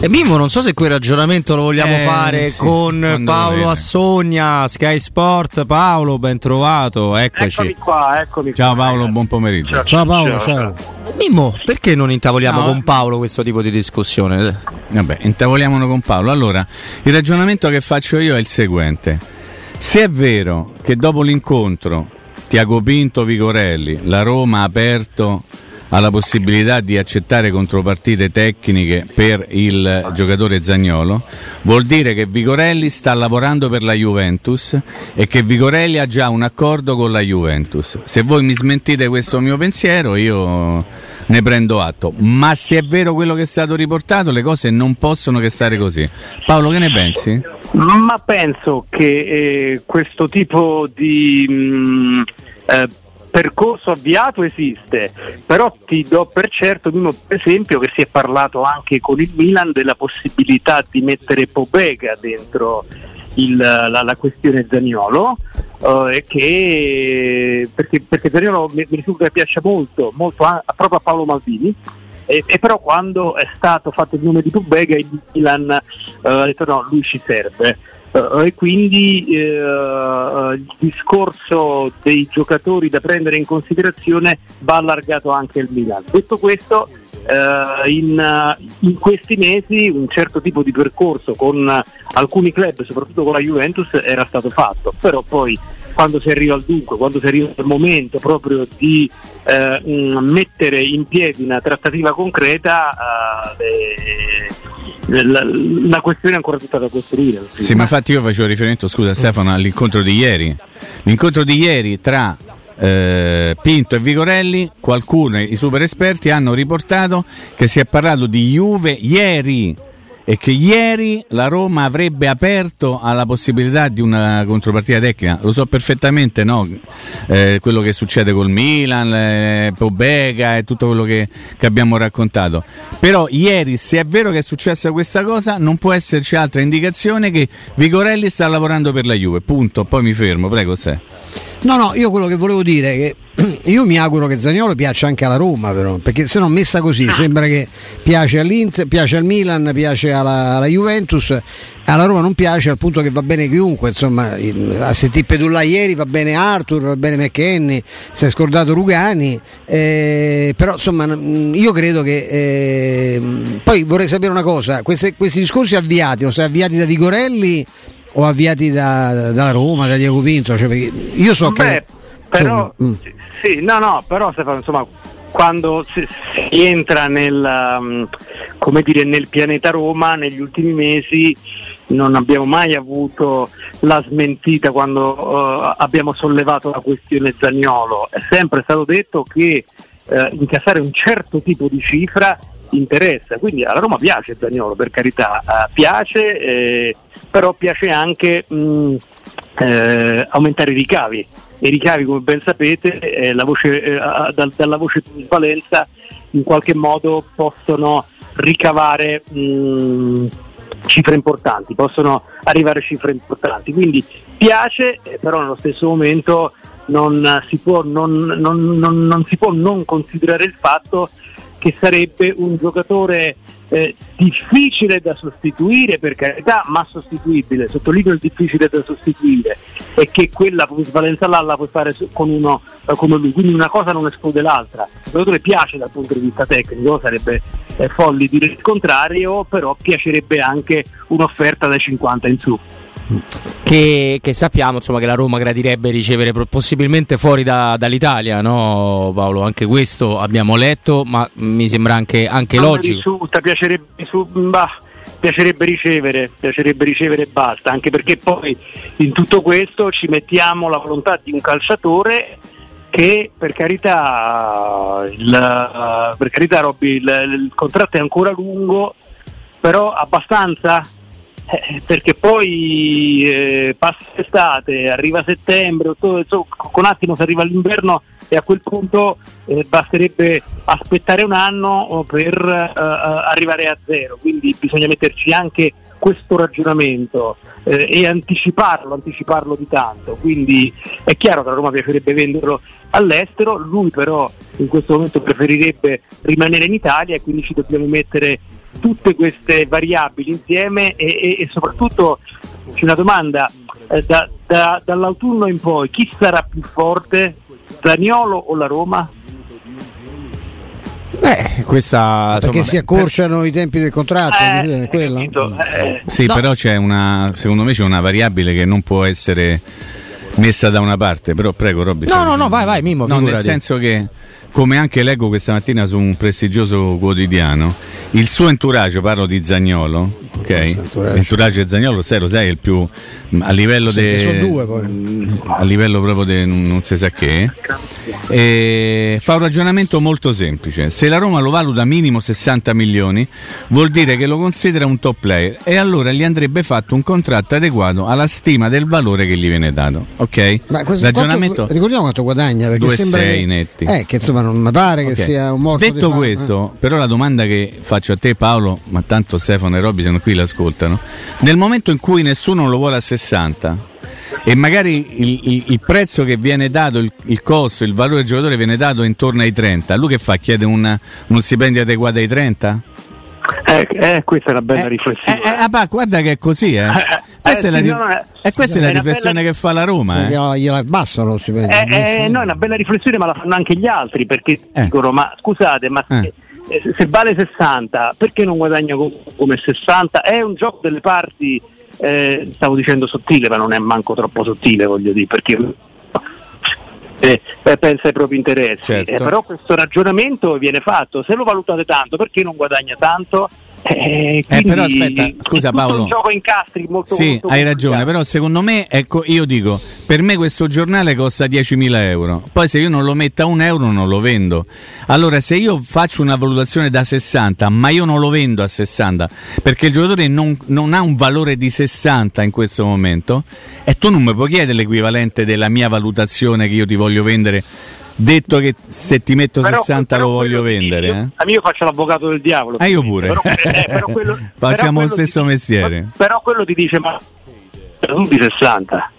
E Mimmo, non so se quel ragionamento lo vogliamo Eh, fare sì, con Paolo volete. Assogna, Sky Sport. Paolo, ben trovato, eccoci. Eccomi qua, eccomi Ciao qua. Paolo, buon pomeriggio. Ciao Paolo, ciao. Mimmo, perché non intavoliamo No. con Paolo questo tipo di discussione? Vabbè, intavoliamolo con Paolo. Allora, il ragionamento che faccio io è il seguente. Se è vero che dopo l'incontro Tiago Pinto Vigorelli, la Roma ha aperto alla possibilità di accettare contropartite tecniche per il giocatore Zagnolo, vuol dire che Vigorelli sta lavorando per la Juventus e che Vigorelli ha già un accordo con la Juventus. Se voi mi smentite questo mio pensiero, io ne prendo atto. Ma se è vero quello che è stato riportato, le cose non possono che stare così. Paolo, che ne pensi? Ma penso che eh, questo tipo di mh, eh, percorso avviato esiste, però ti do per certo, per esempio, che si è parlato anche con il Milan della possibilità di mettere Pobega dentro il- la, la questione Zaniolo. eh, che, perché, perché Zaniolo mi, mi risulta che piaccia molto, molto a- proprio a Paolo Maldini. E, e però quando è stato fatto il nome di Pobega il Milan eh, ha detto no, lui ci serve. Eh, e quindi eh, il discorso dei giocatori da prendere in considerazione va allargato anche al Milan. Detto questo, eh, in, in questi mesi un certo tipo di percorso con alcuni club, soprattutto con la Juventus, era stato fatto, però poi quando si arriva al dunque, quando si arriva al momento proprio di mh, mettere in piedi una trattativa concreta, le- la, la questione è ancora tutta da costruire. Sì, ma infatti io facevo riferimento, scusa Stefano, all'incontro di ieri. L'incontro di ieri tra eh, Pinto e Vigorelli, qualcuno, i super esperti, hanno riportato che si è parlato di Juve ieri e che ieri la Roma avrebbe aperto alla possibilità di una contropartita tecnica. Lo so perfettamente, no? Eh, quello che succede col Milan, eh, Pobega e tutto quello che, che abbiamo raccontato. Però ieri, se è vero che è successa questa cosa, non può esserci altra indicazione che Vigorelli sta lavorando per la Juve. Punto. Poi mi fermo, prego, se. No, no, io quello che volevo dire è che io mi auguro che Zaniolo piaccia anche alla Roma, però, perché se no messa così sembra che piace all'Inter, piace al Milan, piace alla, alla Juventus, alla Roma non piace al punto che va bene chiunque, insomma, a sentire Pedulla ieri va bene Arthur, va bene McKenny, si è scordato Rugani, eh, però insomma io credo che eh, poi vorrei sapere una cosa, queste- questi discorsi avviati, non so, avviati da Vigorelli o avviati da, dalla Roma, da Diego Pinto, cioè, io so Beh, che... però, mm. sì, no, no, però Stefano, insomma, quando si, si entra nel, um, come dire, nel pianeta Roma negli ultimi mesi non abbiamo mai avuto la smentita quando uh, abbiamo sollevato la questione Zagnolo. È sempre stato detto che eh, incassare un certo tipo di cifra interessa, quindi alla Roma piace Zagnolo, per carità, eh, piace, eh, però piace anche mh, eh, aumentare i ricavi. E i ricavi, come ben sapete, eh, voce, eh, dal- dalla voce plusvalenza in qualche modo possono ricavare mh, cifre importanti, possono arrivare a cifre importanti. Quindi piace, eh, però nello stesso momento non si può non, non- non- non si può non considerare il fatto che sarebbe un giocatore eh, difficile da sostituire per carità, ma sostituibile, sottolineo il difficile da sostituire e che quella plusvalenza là la puoi fare con uno eh, come lui, quindi una cosa non esclude l'altra. Il giocatore piace dal punto di vista tecnico, sarebbe eh, folli dire il contrario, però piacerebbe anche un'offerta da 50 in su. Che, che sappiamo insomma, che la Roma gradirebbe ricevere possibilmente fuori da- dall'Italia, no Paolo? Anche questo abbiamo letto, ma mi sembra anche, anche Non mi logico. risulta, piacerebbe, su- bah, piacerebbe ricevere, piacerebbe ricevere e basta, anche perché poi in tutto questo ci mettiamo la volontà di un calciatore che per carità, il, per carità Robby, il, il contratto è ancora lungo, però abbastanza? Eh, perché poi eh, passa l'estate, arriva settembre, ottobre, insomma, con un attimo si arriva all'inverno e a quel punto eh, basterebbe aspettare un anno per eh, arrivare a zero, quindi bisogna metterci anche questo ragionamento eh, e anticiparlo, anticiparlo di tanto, quindi è chiaro che la Roma piacerebbe venderlo all'estero, lui però in questo momento preferirebbe rimanere in Italia e quindi ci dobbiamo mettere tutte queste variabili insieme e, e, e soprattutto c'è una domanda, eh, da, da, dall'autunno in poi chi sarà più forte, Zaniolo o la Roma? Beh, questa perché insomma, si accorciano i tempi del contratto, Eh, eh? Eh, Sì, No. però c'è una, secondo me c'è una variabile che non può essere messa da una parte, però prego Robby. No, no, no, vai, vai, Mimmo, No, nel senso che, come anche leggo questa mattina su un prestigioso quotidiano, il suo entourage, parlo di Zagnolo, ok? entourage? Di Zagnolo, sai, lo sai, è il più mh, a livello Sì, de- che sono due poi. a livello proprio di non si sa che e fa un ragionamento molto semplice se la Roma lo valuta minimo 60 milioni vuol dire che lo considera un top player e allora gli andrebbe fatto un contratto adeguato alla stima del valore che gli viene dato ok Ma questo- ragionamento quanto- ricordiamo quanto guadagna perché 2,6 sembra che, netti. Eh, che insomma non mi pare che Ok. sia un morto Detto fame, questo, però la domanda che faccio a te Paolo, ma tanto Stefano e Robby sono qui l'ascoltano, nel momento in cui nessuno lo vuole a 60 e magari il, il- il prezzo che viene dato, il, il costo, il valore del giocatore viene dato intorno ai 30, lui che fa? Chiede un, uno stipendio adeguato ai 30? eh, eh, questa è una bella Eh, riflessione. eh, eh, ah, pa, guarda che è così, eh. Questa è la, ri- no, eh. e questa è la riflessione bella- che fa la Roma. Cioè, eh. gliela abbassano lo stipendio. Eh, eh, no, è una bella riflessione, ma la fanno anche gli altri perché Eh. dicono: Ma scusate, ma Eh. se, eh, se vale 60, perché non guadagna com- come 60? È un gioco delle parti, eh, stavo dicendo sottile, ma non è manco troppo sottile, voglio dire, perché eh, eh, pensa ai propri interessi. Certo. Eh, però questo ragionamento viene fatto: se lo valutate tanto, perché non guadagna tanto? Eh, quindi però aspetta, scusa, Paolo. un gioco a incastri molto Sì, molto hai ragione, però secondo me, ecco, io dico, per me questo giornale costa 10.000 euro, poi se io non lo metto a un euro non lo vendo. Allora se io faccio una valutazione da 60, ma io non lo vendo a 60, perché il giocatore non, non ha un valore di 60 in questo momento, e tu non mi puoi chiedere l'equivalente della mia valutazione che io ti voglio vendere, detto che se ti metto Però- 60 però lo voglio vendere. Io, eh? io faccio l'avvocato del diavolo. Ah, io pure. Però, eh, però quello- Facciamo però lo stesso ti- mestiere. Però quello ti dice, ma tu di 60.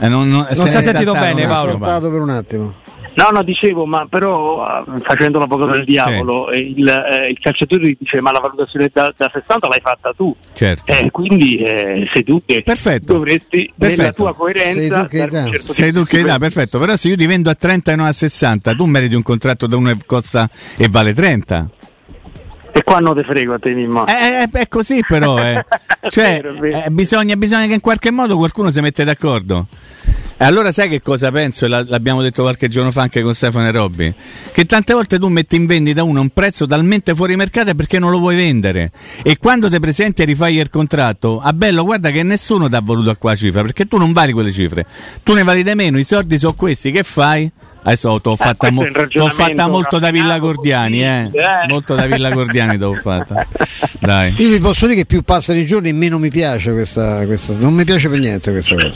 Eh, non, non, Non si è sentito bene, Paolo. si è saltato per un attimo. No, no, dicevo, ma però eh, facendo l'avvocato del diavolo, eh, il, eh, il calciatore ti dice, ma la valutazione da, da 60 l'hai fatta tu. Certo. Eh, quindi eh, sei tu che Perfetto. dovresti, nella Perfetto. tua coerenza, Sei tu che dà. certo Sei tu che dà, perfetto. Però se io ti vendo a 30 e non a 60, tu meriti un contratto da uno che costa e vale 30. E qua non te frego a te, Mimmo. Eh, eh, è così però, eh. Cioè, vero, vero. eh, bisogna, bisogna che in qualche modo qualcuno si mette d'accordo. E allora sai che cosa penso? E la- l'abbiamo detto qualche giorno fa anche con Stefano e Robby. Che tante volte tu metti in vendita uno a un prezzo talmente fuori mercato perché non lo vuoi vendere. E quando ti presenti e rifai il contratto, a bello, guarda che nessuno ti ha voluto a qua cifra, perché tu non vali quelle cifre. Tu ne vali di meno, i soldi sono questi, che fai? Adesso t'ho fatta, questo mo- è il t'ho ragionamento fatta molto da Villa Gordiani, eh. eh. Molto da Villa Gordiani t'ho fatta. Dai. Io vi posso dire che più passano i giorni meno mi piace questa, questa non mi piace per niente questa cosa.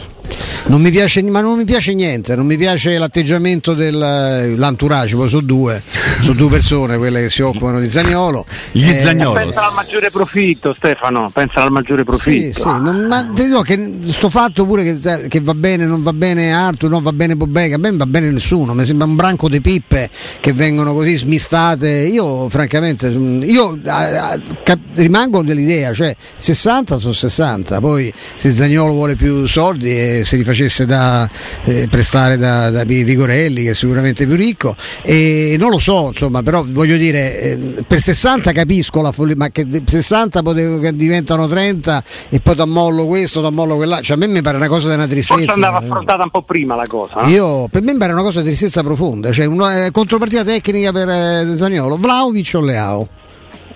Non mi piace, ma non mi piace niente, non mi piace l'atteggiamento dell'entourage, poi sono due, sono due persone, quelle che si occupano di Zagnolo. Gli Zagnolo. Pensa al maggiore profitto, Stefano, pensa al maggiore Sì, profitto. sì, non- ma ti dico che sto fatto pure che, che va bene, non va bene Arthur, non va bene Bobega, a me non va bene nessuno, mi sembra un branco di pippe che vengono così smistate. Io francamente mm, io ah, ah, cap- rimango dell'idea, cioè 60 sono 60, poi se Zagnolo vuole più soldi e se li facesse da eh, prestare da, da Vigorelli che è sicuramente più ricco e non lo so, insomma, però voglio dire eh, per 60 capisco la follia, ma che de- 60 potevo- che diventano 30 e poi t'ammollo questo, t'ammollo quella, cioè a me mi pare una cosa di una Forse tristezza. andava affrontata un po' prima la cosa. Io, per me mi pare una cosa di tristezza profonda, cioè una eh, contropartita tecnica per eh, Zaniolo, Vlaovic o Leao.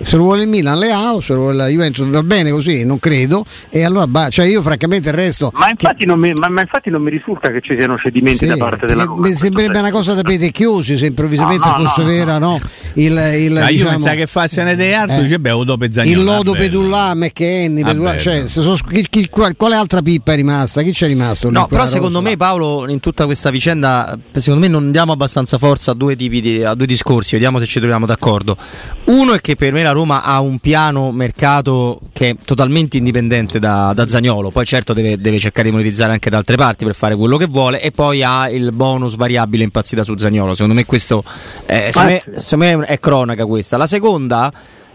Se lo vuole il Milan, Leao, se lo vuole la Juventus va bene così, non credo. E allora, bah, cioè io francamente il resto. Ma infatti, non mi, ma, ma infatti non mi risulta che ci siano cedimenti Sì, da parte della mi- Roma. mi sembrerebbe una cosa da petecchiosi se improvvisamente No, no, fosse no, vera, no? Il, il, La diciamo, Juve sa che fa se ne dei altri, eh, beh, o dopo Zagnolo. il lodo. Pedullà, McKenny, Pedullà, cioè, chi- chi- qual- quale altra pippa è rimasta? Chi c'è rimasto? No, però secondo rosa? me Paolo in tutta questa vicenda, secondo me non diamo abbastanza forza a due, tipi di, a due discorsi, vediamo se ci troviamo d'accordo. Uno è che per me la Roma ha un piano mercato che è totalmente indipendente da, da Zagnolo, poi certo deve, deve cercare di monetizzare anche da altre parti per fare quello che vuole e poi ha il bonus variabile impazzita su Zagnolo, secondo me questo eh, secondo me, secondo me è cronaca questa. La seconda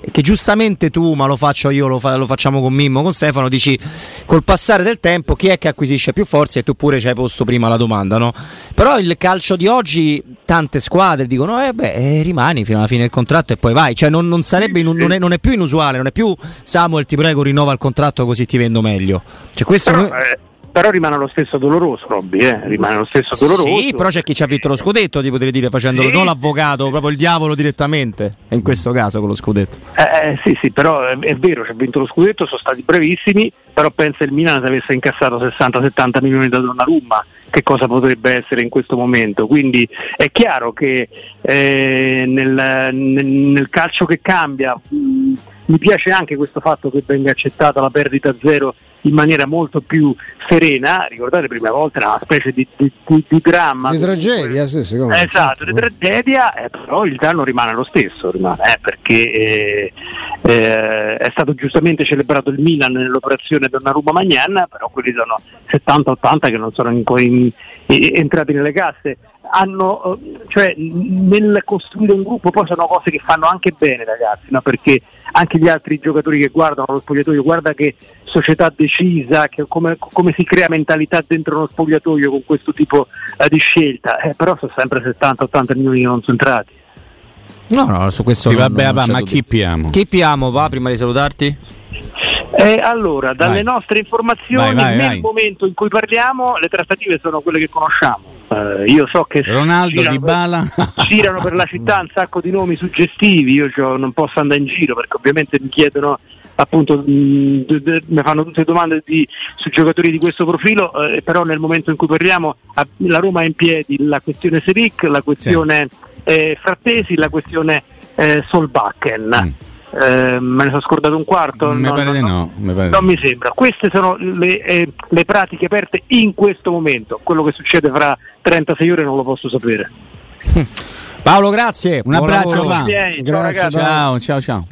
che giustamente tu, ma lo faccio io, lo, fa, lo, facciamo con Mimmo, con Stefano, dici col passare del tempo chi è che acquisisce più forze e tu pure ci hai posto prima la domanda, no? Però il calcio di oggi, tante squadre dicono, eh beh, eh, rimani fino alla fine del contratto e poi vai, cioè non, non sarebbe, non è, non, è, più inusuale, non è più Samuel ti prego rinnova il contratto così ti vendo meglio. Cioè questo... Però, eh però rimane lo stesso doloroso, Robby, eh? rimane lo stesso doloroso. Sì, però c'è chi ci ha vinto lo scudetto, ti potrei dire, facendolo sì. non l'avvocato, proprio il diavolo direttamente, in questo caso con lo scudetto. Eh, eh, sì, sì, però è, è vero, ci ha vinto lo scudetto, sono stati brevissimi, però pensa il Milan se avesse incassato 60-70 milioni da Donnarumma che cosa potrebbe essere in questo momento. Quindi è chiaro che eh, nel, nel, nel, calcio che cambia mi piace anche questo fatto che venga accettata la perdita zero in maniera molto più serena, ricordate prima volta era una specie di, di, di, di dramma. Di tragedia, sì, sì, Esatto, di tragedia, eh, però il danno rimane lo stesso, rimane, eh, perché eh, eh, è stato giustamente celebrato il Milan nell'operazione Donnarumma Magnan, però quelli sono 70-80 che non sono ancora in, in, entrati nelle casse hanno, cioè, nel costruire un gruppo poi sono cose che fanno anche bene ragazzi, no? perché anche gli altri giocatori che guardano lo spogliatoio, guarda che società decisa, che come, come, si crea mentalità dentro uno spogliatoio con questo tipo eh, di scelta, eh, però sono sempre 70-80 milioni non centrati. No, no, su questo sì, non, vabbè, non va, ma chi piamo? Chi piamo va prima di salutarti? Eh, allora, dalle vai. nostre informazioni, vai, vai, nel momento in cui parliamo, le trattative sono quelle che conosciamo. Uh, io so che Ronaldo Di Bala girano per la città un sacco di nomi suggestivi, io cioè, non posso andare in giro perché ovviamente mi chiedono appunto mi fanno tutte domande di, su giocatori di questo profilo, eh, però nel momento in cui parliamo la Roma è in piedi la questione Seric, la questione sì. eh, Frattesi, la questione eh, Solbakken. Mm. Eh, me ne sono scordato un quarto? Mi no, pare no, no, no. Pare non mi sembra. Queste sono le, eh, le, pratiche aperte in questo momento. Quello che succede fra 36 ore non lo posso sapere. Paolo, grazie. Un abbraccio. Ciao, ciao, ciao, ciao.